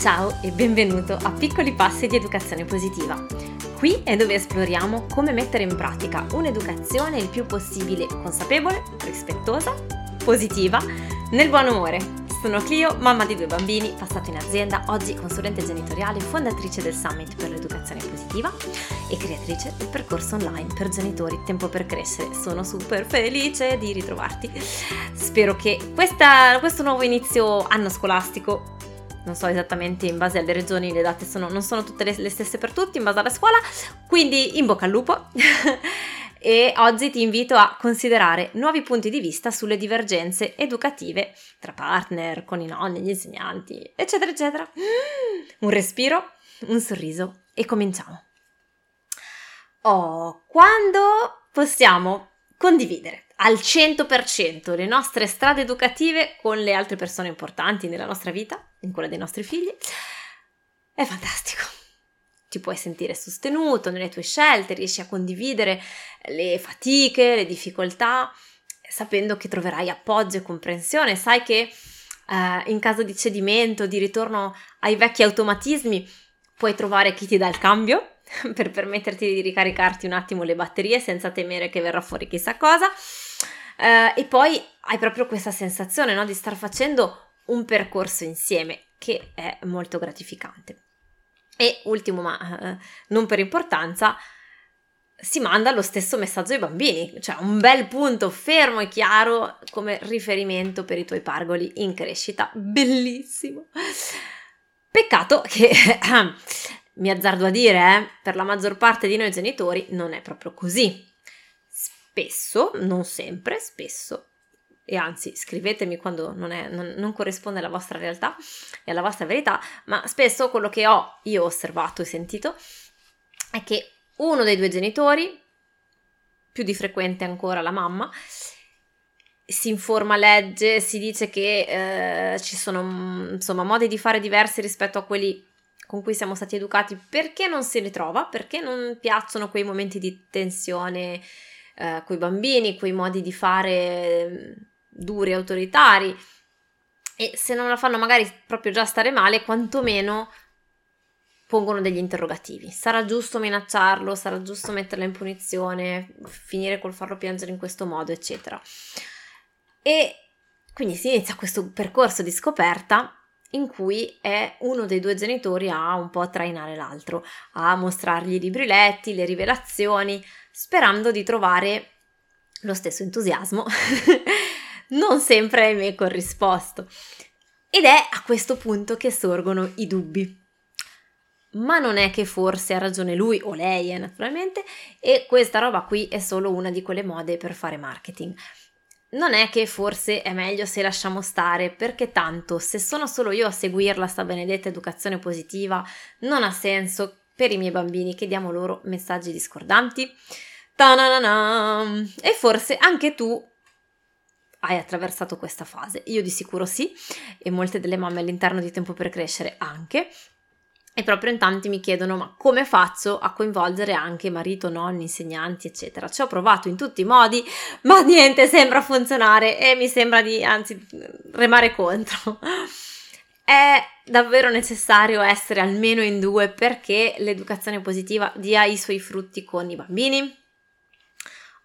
Ciao e benvenuto a Piccoli Passi di Educazione Positiva. Qui è dove esploriamo come mettere in pratica un'educazione il più possibile consapevole, rispettosa, positiva, nel buon umore. Sono Clio, mamma di due bambini, passata in azienda, oggi consulente genitoriale, fondatrice del Summit per l'Educazione Positiva e creatrice del percorso online per genitori Tempo per Crescere. Sono super felice di ritrovarti. Spero che questa, questo nuovo inizio anno scolastico non so esattamente in base alle regioni, le date sono, non sono tutte le, le, stesse per tutti, in base alla scuola, quindi in bocca al lupo. e oggi ti invito a considerare nuovi punti di vista sulle divergenze educative tra partner, con i nonni, gli insegnanti, eccetera, eccetera. Un respiro, un sorriso e cominciamo. Oh, quando possiamo condividere al 100% le nostre strade educative con le altre persone importanti nella nostra vita, in quella dei nostri figli, è fantastico. Ti puoi sentire sostenuto nelle tue scelte, riesci a condividere le fatiche, le difficoltà, sapendo che troverai appoggio e comprensione, sai che eh, in caso di cedimento, di ritorno ai vecchi automatismi, puoi trovare chi ti dà il cambio per permetterti di ricaricarti un attimo le batterie senza temere che verrà fuori chissà cosa. Uh, e poi hai proprio questa sensazione no, di star facendo un percorso insieme che è molto gratificante. E ultimo, ma uh, non per importanza, si manda lo stesso messaggio ai bambini, cioè un bel punto fermo e chiaro come riferimento per i tuoi pargoli in crescita. Bellissimo! Peccato che mi azzardo a dire, eh, per la maggior parte di noi genitori non è proprio così. Spesso, non sempre, spesso, e anzi scrivetemi quando non, è, non, non, corrisponde alla vostra realtà e alla vostra verità, ma spesso quello che ho io osservato e sentito è che uno dei due genitori, più di frequente ancora la mamma, si informa, legge, si dice che eh, ci sono insomma modi di fare diversi rispetto a quelli con cui siamo stati educati. Perché non si ritrova, perché non piacciono quei momenti di tensione eh, con i bambini, quei modi di fare mm, duri, autoritari e se non la fanno magari proprio già stare male, quantomeno pongono degli interrogativi. Sarà giusto minacciarlo? Sarà giusto metterla in punizione? Finire col farlo piangere in questo modo, eccetera. E quindi si inizia questo percorso di scoperta in cui è uno dei due genitori a un po' trainare l'altro, a mostrargli i libri letti, le rivelazioni, sperando di trovare lo stesso entusiasmo, non sempre ahimè corrisposto. Ed è a questo punto che sorgono i dubbi. Ma non è che forse ha ragione lui o lei, eh, naturalmente, e questa roba qui è solo una di quelle mode per fare marketing non è che forse è meglio se lasciamo stare, perché tanto se sono solo io a seguirla sta benedetta educazione positiva, non ha senso per i miei bambini che diamo loro messaggi discordanti. Ta-na-na-na. E forse anche tu hai attraversato questa fase. Io di sicuro sì, e molte delle mamme all'interno di Tempo per Crescere anche. E proprio in tanti mi chiedono ma come faccio a coinvolgere anche marito, nonni, insegnanti, eccetera. Ci ho provato in tutti i modi, ma niente sembra funzionare e mi sembra di anzi remare contro. È davvero necessario essere almeno in due perché l'educazione positiva dia i suoi frutti con i bambini?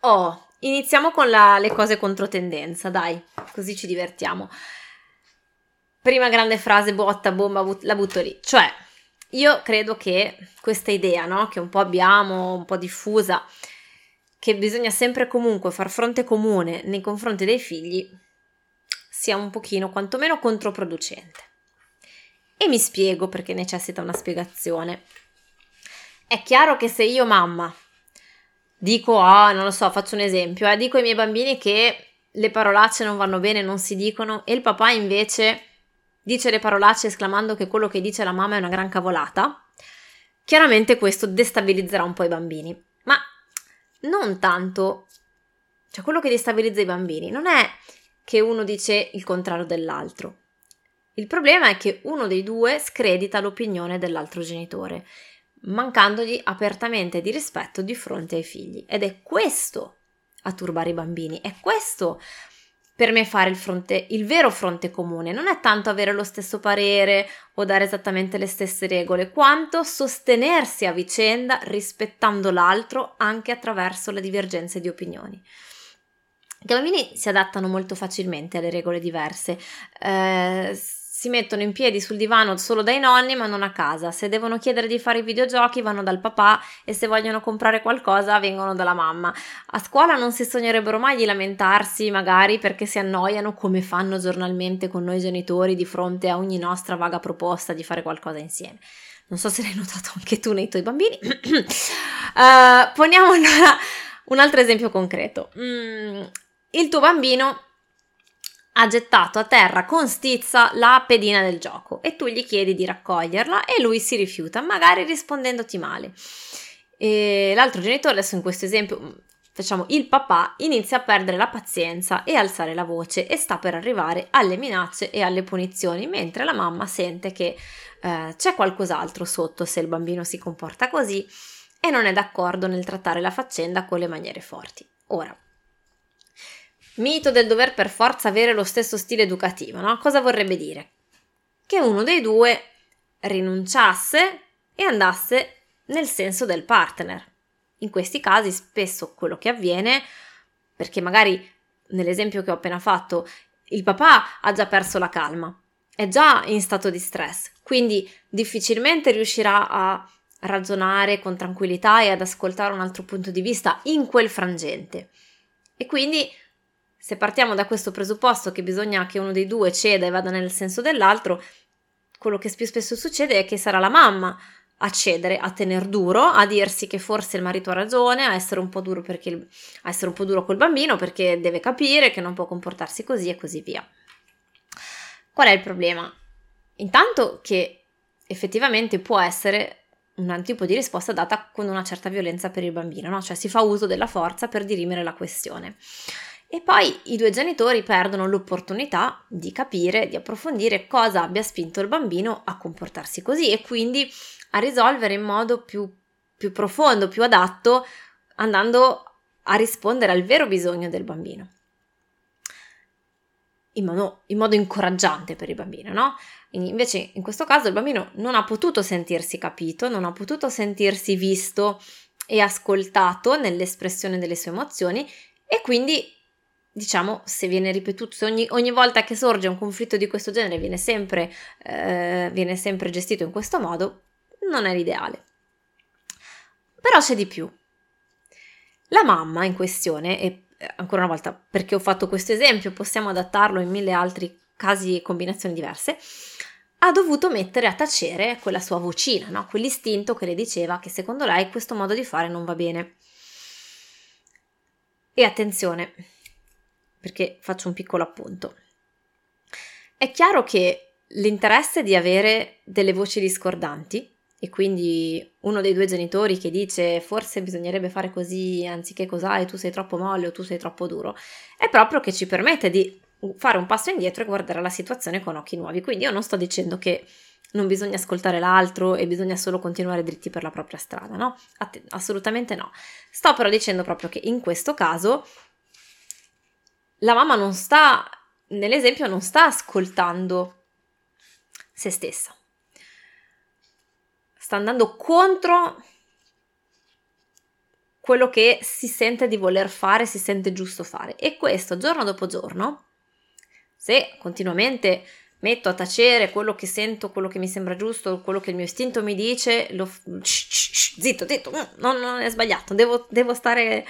Oh, iniziamo con la, le cose controtendenza, dai, così ci divertiamo. Prima grande frase botta, bomba, but- la butto lì, cioè io credo che questa idea, no, che un po' abbiamo, un po' diffusa, che bisogna sempre comunque far fronte comune nei confronti dei figli, sia un pochino quantomeno controproducente. E mi spiego perché necessita una spiegazione. È chiaro che se io mamma dico, ah, non lo so, faccio un esempio, eh, dico ai miei bambini che le parolacce non vanno bene, non si dicono, e il papà invece dice le parolacce esclamando che quello che dice la mamma è una gran cavolata, chiaramente questo destabilizzerà un po' i bambini. Ma non tanto, cioè quello che destabilizza i bambini non è che uno dice il contrario dell'altro. Il problema è che uno dei due scredita l'opinione dell'altro genitore, mancandogli apertamente di rispetto di fronte ai figli. Ed è questo a turbare i bambini, è questo per me fare il, fronte, il vero fronte comune non è tanto avere lo stesso parere o dare esattamente le stesse regole, quanto sostenersi a vicenda rispettando l'altro anche attraverso le divergenze di opinioni. I bambini si adattano molto facilmente alle regole diverse. Eh, si mettono in piedi sul divano solo dai nonni ma non a casa. Se devono chiedere di fare i videogiochi vanno dal papà e se vogliono comprare qualcosa vengono dalla mamma. A scuola non si sognerebbero mai di lamentarsi magari perché si annoiano come fanno giornalmente con noi genitori di fronte a ogni nostra vaga proposta di fare qualcosa insieme. Non so se l'hai notato anche tu nei tuoi bambini. uh, poniamo allora un altro esempio concreto. Mm, il tuo bambino ha gettato a terra con stizza la pedina del gioco e tu gli chiedi di raccoglierla e lui si rifiuta, magari rispondendoti male. E l'altro genitore, adesso in questo esempio, facciamo il papà, inizia a perdere la pazienza e alzare la voce e sta per arrivare alle minacce e alle punizioni, mentre la mamma sente che eh, c'è qualcos'altro sotto se il bambino si comporta così e non è d'accordo nel trattare la faccenda con le maniere forti. Ora, Mito del dover per forza avere lo stesso stile educativo, no? Cosa vorrebbe dire? Che uno dei due rinunciasse e andasse nel senso del partner. In questi casi spesso quello che avviene, perché magari nell'esempio che ho appena fatto, il papà ha già perso la calma, è già in stato di stress, quindi difficilmente riuscirà a ragionare con tranquillità e ad ascoltare un altro punto di vista in quel frangente. E quindi se partiamo da questo presupposto che bisogna che uno dei due ceda e vada nel senso dell'altro, quello che più spesso succede è che sarà la mamma a cedere, a tener duro, a dirsi che forse il marito ha ragione, a essere un po' duro, perché, a essere un po' duro col bambino perché deve capire che non può comportarsi così e così via. Qual è il problema? Intanto che effettivamente può essere un tipo di risposta data con una certa violenza per il bambino, no? cioè si fa uso della forza per dirimere la questione. E poi i due genitori perdono l'opportunità di capire, di approfondire cosa abbia spinto il bambino a comportarsi così e quindi a risolvere in modo più, più profondo, più adatto, andando a rispondere al vero bisogno del bambino. In modo, in modo, incoraggiante per il bambino, no? Invece in questo caso il bambino non ha potuto sentirsi capito, non ha potuto sentirsi visto e ascoltato nell'espressione delle sue emozioni e quindi diciamo, se viene ripetuto, se ogni, ogni, volta che sorge un conflitto di questo genere viene sempre, eh, viene sempre gestito in questo modo, non è l'ideale. Però c'è di più. La mamma in questione, e eh, ancora una volta perché ho fatto questo esempio, possiamo adattarlo in mille altri casi e combinazioni diverse, ha dovuto mettere a tacere quella sua vocina, no? quell'istinto che le diceva che secondo lei questo modo di fare non va bene. E attenzione, perché faccio un piccolo appunto. È chiaro che l'interesse di avere delle voci discordanti e quindi uno dei due genitori che dice forse bisognerebbe fare così anziché cos'hai, tu sei troppo molle o tu sei troppo duro, è proprio che ci permette di fare un passo indietro e guardare la situazione con occhi nuovi. Quindi io non sto dicendo che non bisogna ascoltare l'altro e bisogna solo continuare dritti per la propria strada, no? Att- assolutamente no. Sto però dicendo proprio che in questo caso la mamma non sta, nell'esempio, non sta ascoltando se stessa. Sta andando contro quello che si sente di voler fare, si sente giusto fare. E questo giorno dopo giorno, se continuamente metto a tacere quello che sento, quello che mi sembra giusto, quello che il mio istinto mi dice, lo, zitto, zitto, non, non è sbagliato, devo, devo stare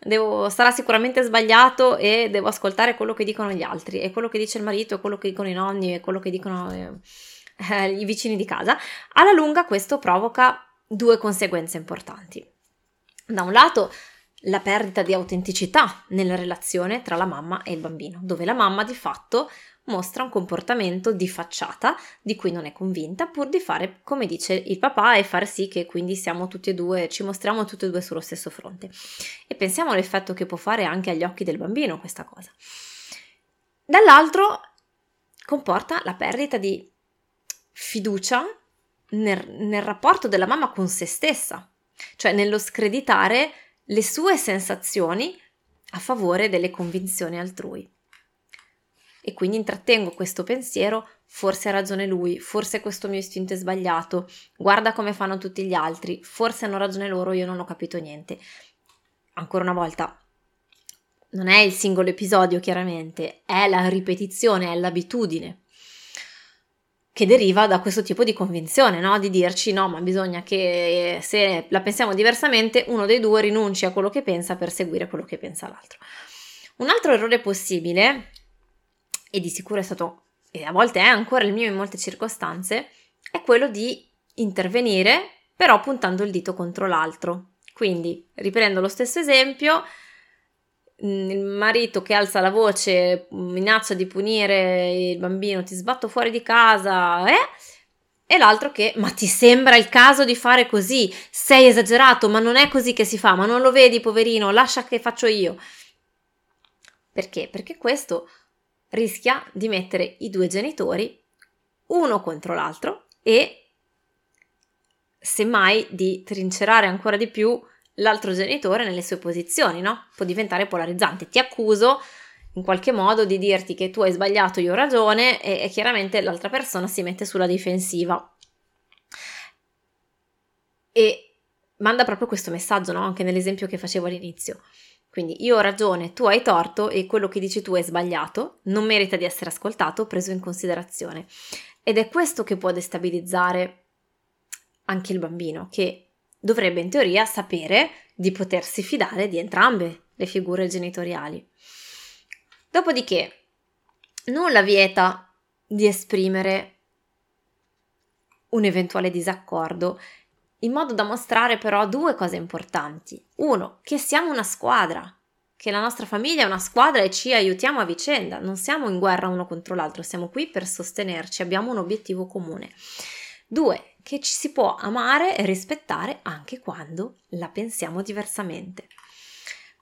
devo, sarà sicuramente sbagliato e devo ascoltare quello che dicono gli altri e quello che dice il marito e quello che dicono i nonni e quello che dicono eh, eh, i vicini di casa, alla lunga questo provoca due conseguenze importanti. Da un lato la perdita di autenticità nella relazione tra la mamma e il bambino, dove la mamma di fatto mostra un comportamento di facciata di cui non è convinta pur di fare come dice il papà e far sì che quindi siamo tutti e due, ci mostriamo tutti e due sullo stesso fronte. E pensiamo all'effetto che può fare anche agli occhi del bambino questa cosa. Dall'altro comporta la perdita di fiducia nel, nel rapporto della mamma con se stessa, cioè nello screditare le sue sensazioni a favore delle convinzioni altrui. e quindi intrattengo questo pensiero, forse ha ragione lui, forse questo mio istinto è sbagliato, guarda come fanno tutti gli altri, forse hanno ragione loro, io non ho capito niente. Ancora una volta, non è il singolo episodio chiaramente, è la ripetizione, è l'abitudine che deriva da questo tipo di convinzione, no? di dirci no, ma bisogna che se la pensiamo diversamente, uno dei due rinunci a quello che pensa per seguire quello che pensa l'altro. Un altro errore possibile, e di sicuro è stato, e a volte è ancora il mio in molte circostanze, è quello di intervenire però puntando il dito contro l'altro. Quindi, riprendo lo stesso esempio, il marito che alza la voce, minaccia di punire il bambino, ti sbatto fuori di casa, eh? E l'altro che, ma ti sembra il caso di fare così? Sei esagerato, ma non è così che si fa, ma non lo vedi, poverino, lascia che faccio io. Perché? Perché questo rischia di mettere i due genitori uno contro l'altro e semmai di trincerare ancora di più l'altro genitore nelle sue posizioni, no? Può diventare polarizzante. Ti accuso in qualche modo di dirti che tu hai sbagliato, io ho ragione e, e chiaramente l'altra persona si mette sulla difensiva. E manda proprio questo messaggio, no? Anche nell'esempio che facevo all'inizio. Quindi io ho ragione, tu hai torto e quello che dici tu è sbagliato, non merita di essere ascoltato, preso in considerazione. Ed è questo che può destabilizzare anche il bambino, che dovrebbe in teoria sapere di potersi fidare di entrambe le figure genitoriali. Dopodiché, nulla vieta di esprimere un eventuale disaccordo in modo da mostrare però due cose importanti. Uno, che siamo una squadra, che la nostra famiglia è una squadra e ci aiutiamo a vicenda, non siamo in guerra uno contro l'altro, siamo qui per sostenerci, abbiamo un obiettivo comune. Due, che ci si può amare e rispettare anche quando la pensiamo diversamente.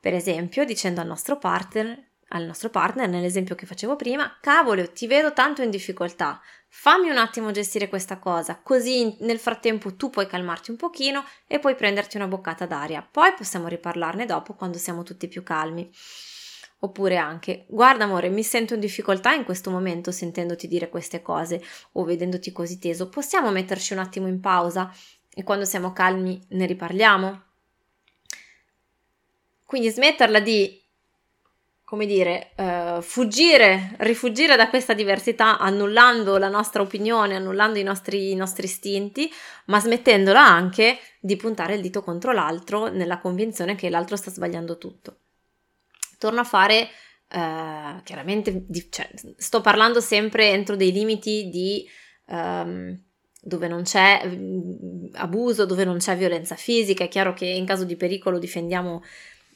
Per esempio, dicendo al nostro partner al nostro partner, nell'esempio che facevo prima, cavolo, ti vedo tanto in difficoltà, fammi un attimo gestire questa cosa, così nel frattempo tu puoi calmarti un pochino e puoi prenderti una boccata d'aria, poi possiamo riparlarne dopo quando siamo tutti più calmi. Oppure anche, guarda amore, mi sento in difficoltà in questo momento sentendoti dire queste cose o vedendoti così teso, possiamo metterci un attimo in pausa e quando siamo calmi ne riparliamo? Quindi smetterla di come dire, uh, fuggire, rifugire da questa diversità annullando la nostra opinione, annullando i nostri, i nostri istinti, ma smettendola anche di puntare il dito contro l'altro nella convinzione che l'altro sta sbagliando tutto. Torno a fare, uh, chiaramente, di, cioè, sto parlando sempre entro dei limiti di... Um, dove non c'è mm, abuso, dove non c'è violenza fisica, è chiaro che in caso di pericolo difendiamo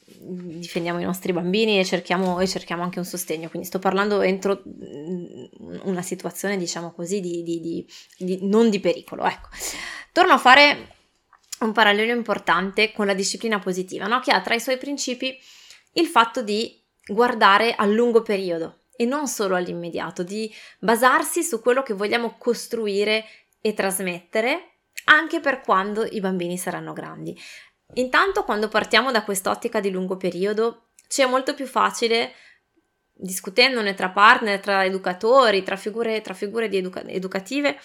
difendiamo i nostri bambini e cerchiamo, e cerchiamo, anche un sostegno. Quindi sto parlando entro mm, una situazione, diciamo così, di, di, di, non di pericolo. Ecco. Torno a fare un parallelo importante con la disciplina positiva, no? che ha tra i suoi principi il fatto di guardare a lungo periodo e non solo all'immediato, di basarsi su quello che vogliamo costruire e trasmettere anche per quando i bambini saranno grandi. Intanto quando partiamo da quest'ottica di lungo periodo ci è molto più facile discutendone tra partner, tra educatori, tra figure, tra figure educa- educative,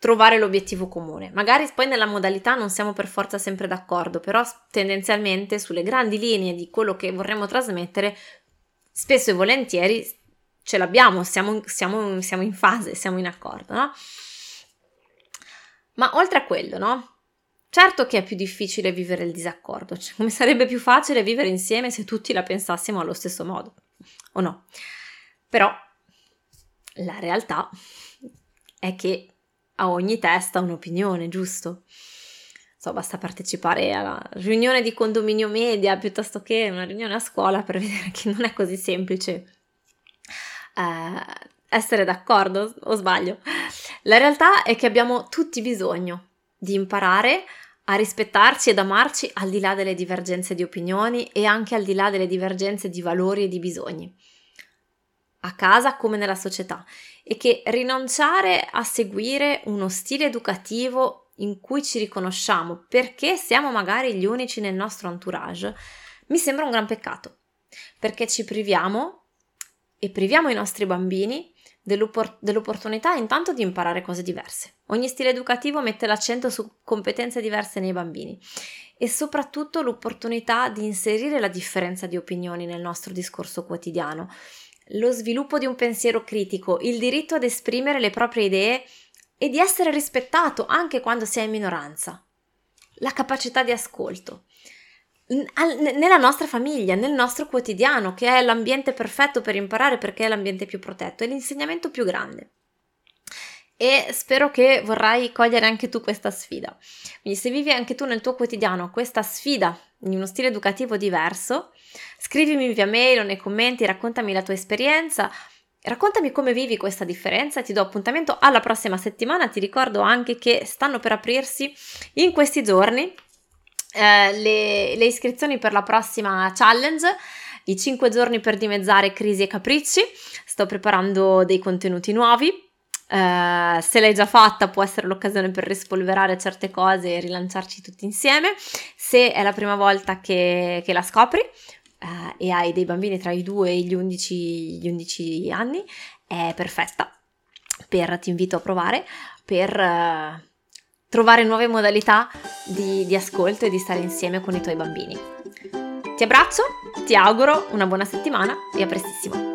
trovare l'obiettivo comune. Magari poi nella modalità non siamo per forza sempre d'accordo, però tendenzialmente sulle grandi linee di quello che vorremmo trasmettere, spesso e volentieri ce l'abbiamo, siamo, siamo, siamo in fase, siamo in accordo, no? Ma oltre a quello, no? Certo che è più difficile vivere il disaccordo, cioè, come sarebbe più facile vivere insieme se tutti la pensassimo allo stesso modo, o no? Però la realtà è che a ogni testa un'opinione, giusto? So, basta partecipare alla riunione di condominio media piuttosto che una riunione a scuola per vedere che non è così semplice eh, essere d'accordo, o sbaglio? La realtà è che abbiamo tutti bisogno di imparare a rispettarci ed amarci al di là delle divergenze di opinioni e anche al di là delle divergenze di valori e di bisogni, a casa come nella società, e che rinunciare a seguire uno stile educativo in cui ci riconosciamo perché siamo magari gli unici nel nostro entourage mi sembra un gran peccato, perché ci priviamo e priviamo i nostri bambini dell'oppor- dell'opportunità intanto di imparare cose diverse. Ogni stile educativo mette l'accento su competenze diverse nei bambini e soprattutto l'opportunità di inserire la differenza di opinioni nel nostro discorso quotidiano, lo sviluppo di un pensiero critico, il diritto ad esprimere le proprie idee e di essere rispettato anche quando si è in minoranza, la capacità di ascolto nella nostra famiglia, nel nostro quotidiano, che è l'ambiente perfetto per imparare perché è l'ambiente più protetto, è l'insegnamento più grande. E spero che vorrai cogliere anche tu questa sfida. Quindi se vivi anche tu nel tuo quotidiano questa sfida in uno stile educativo diverso, scrivimi via mail o nei commenti, raccontami la tua esperienza, Raccontami come vivi questa differenza, ti do appuntamento alla prossima settimana, ti ricordo anche che stanno per aprirsi in questi giorni eh, le, le iscrizioni per la prossima challenge i 5 giorni per dimezzare crisi e capricci. Sto preparando dei contenuti nuovi. Uh, se l'hai già fatta può essere l'occasione per rispolverare certe cose e rilanciarci tutti insieme. Se è la prima volta che, che la scopri uh, e hai dei bambini tra i 2 e gli 11, gli 11 anni, è perfetta. Per, ti invito a provare per uh, trovare nuove modalità di, di ascolto e di stare insieme con i tuoi bambini. Ti abbraccio, ti auguro una buona settimana e a prestissimo.